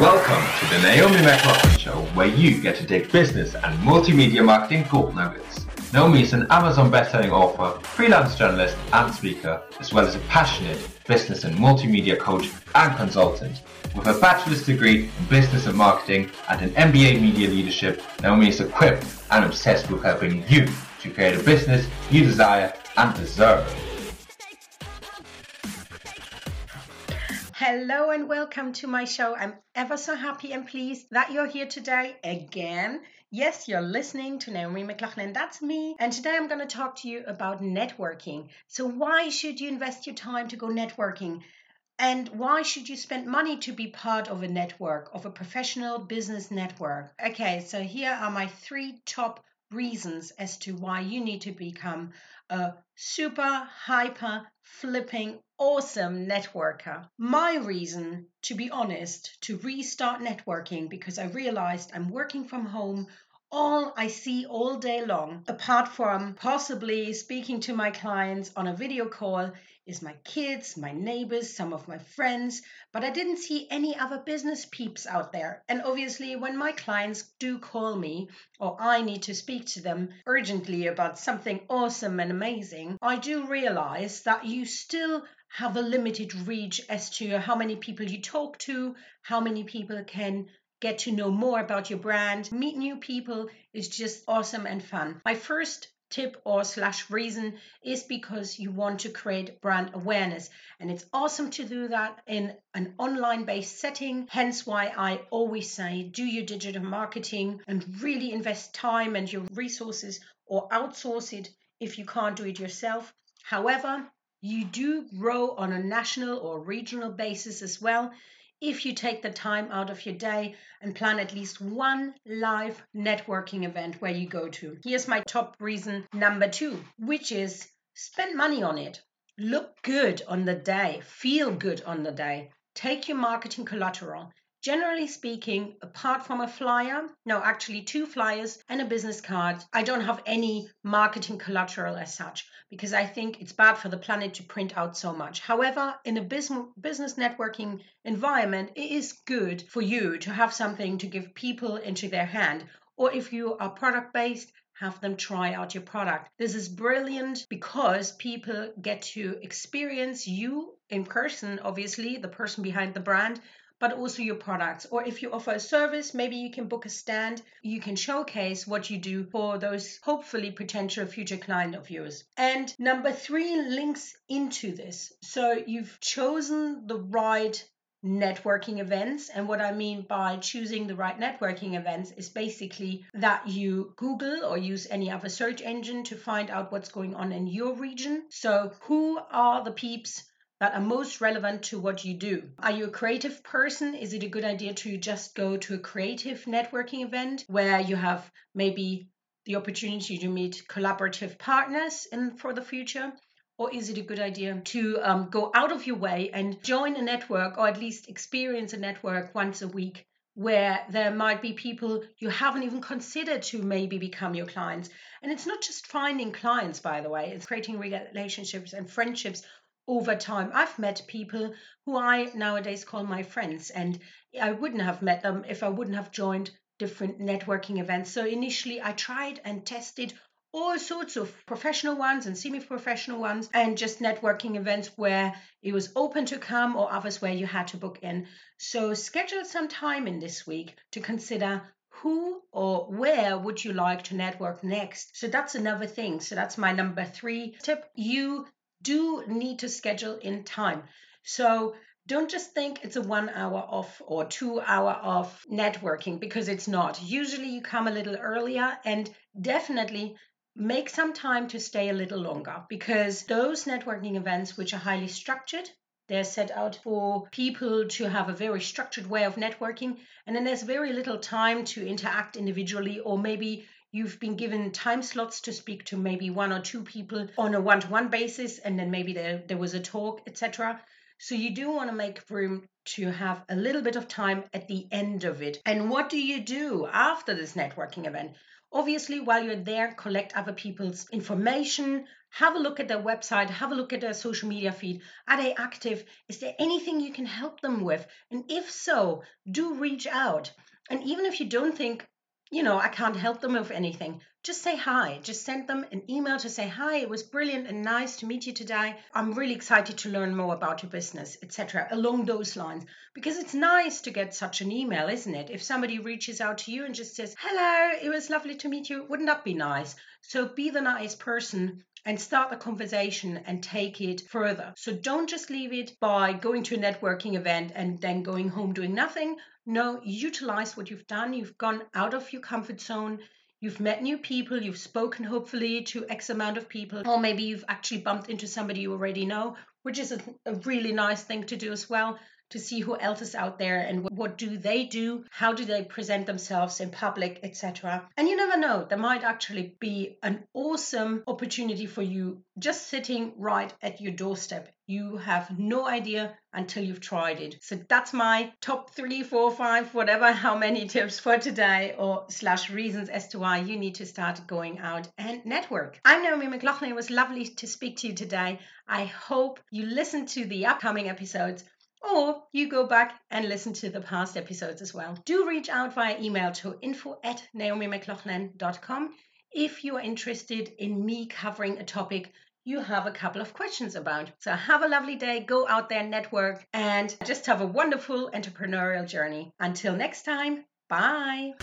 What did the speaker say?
Welcome to the Naomi McLaughlan Show, where you get to take business and multimedia marketing gold nuggets. Naomi is an Amazon bestselling author, freelance journalist, and speaker, as well as a passionate business and multimedia coach and consultant. With a bachelor's degree in business and marketing and an MBA media leadership, Naomi is equipped and obsessed with helping you to create a business you desire and deserve. Hello and welcome to my show. I'm ever so happy and pleased that you're here today again. Yes, you're listening to Naomi McLaughlan. That's me. And today I'm going to talk to you about networking. So, why should you invest your time to go networking? And why should you spend money to be part of a network, of a professional business network? Okay, so here are my three top reasons as to why you need to become a super hyper flipping awesome networker. My reason, to be honest, to restart networking because I realized I'm working from home all I see all day long, apart from possibly speaking to my clients on a video call, is my kids, my neighbors, some of my friends, but I didn't see any other business peeps out there. And obviously, when my clients do call me or I need to speak to them urgently about something awesome and amazing, I do realize that you still have a limited reach as to how many people you talk to, how many people can get to know more about your brand, meet new people is just awesome and fun. My first tip or slash reason is because you want to create brand awareness. And it's awesome to do that in an online based setting. Hence why i always say do your digital marketing and really invest time and your resources or outsource it if you can't do it yourself. However you do grow on a national or regional basis as well if you take the time out of your day and plan at least one live networking event where you go to. Here's my top reason number two, which is spend money on it. Look good on the day, feel good on the day. Take your marketing collateral. Generally speaking, apart from a flyer, no, actually two flyers and a business card, I don't have any marketing collateral as such because I think it's bad for the planet to print out so much. However, in a business networking environment, it is good for you to have something to give people into their hand. Or if you are product based, have them try out your product. This is brilliant because people get to experience you in person, obviously, the person behind the brand, but also your products. Or if you offer a service, maybe you can book a stand, you can showcase what you do for those hopefully potential future client of yours. And number three links into this. So you've chosen the right networking events. And what I mean by choosing the right networking events is basically that you Google or use any other search engine to find out what's going on in your region. So, who are the peeps that are most relevant to what you do. Are you a creative person? Is it a good idea to just go to a creative networking event where you have maybe the opportunity to meet collaborative partners in for the future? Or is it a good idea to um, go out of your way and join a network or at least experience a network once a week where there might be people you haven't even considered to maybe become your clients. And it's not just finding clients, by the way, it's creating relationships and friendships over time. I've met people who I nowadays call my friends, and I wouldn't have met them if I wouldn't have joined different networking events. So initially, I tried and tested all sorts of professional ones and semi professional ones, and just networking events where it was open to come or others where you had to book in. So schedule some time in this week to consider who or where would you like to network next? So that's another thing. So that's my number three tip. You do need to schedule in time. So don't just think it's a one hour off or two hour off networking because it's not. Usually you come a little earlier and definitely make some time to stay a little longer because those networking events which are highly structured they're set out for people to have a very structured way of networking and then there's very little time to interact individually or maybe you've been given time slots to speak to maybe one or two people on a one-to-one basis and then maybe there, there was a talk etc so you do want to make room to have a little bit of time at the end of it and what do you do after this networking event obviously while you're there collect other people's information have a look at their website, have a look at their social media feed. Are they active? Is there anything you can help them with? And if so, do reach out. And even if you don't think, you know, I can't help them with anything, just say hi. Just send them an email to say hi. It was brilliant and nice to meet you today. I'm really excited to learn more about your business, etc. Along those lines, because it's nice to get such an email, isn't it? If somebody reaches out to you and just says, "Hello, it was lovely to meet you," wouldn't that be nice? So be the nice person and start the conversation and take it further. So don't just leave it by going to a networking event and then going home doing nothing. No, utilize what you've done. You've gone out of your comfort zone. You've met new people, you've spoken hopefully to X amount of people, or maybe you've actually bumped into somebody you already know, which is a, a really nice thing to do as well to see who else is out there and what, do they do? How do they present themselves in public etc and you never know there might actually be an awesome opportunity for you just sitting right at your doorstep. You have no idea until you've tried it. So that's my top three four five whatever how many tips for today or slash reasons as to why you need to start going out and network. I'm naomi mclaughlan. It was lovely to speak to you today. I hope you listen to the upcoming episodes or you go back and listen to the past episodes as well. Do reach out via email to info at naomimclaughlan.com if you are interested in me covering a topic you have a couple of questions about. So have a lovely day, go out there, network, and just have a wonderful entrepreneurial journey. Until next time, bye.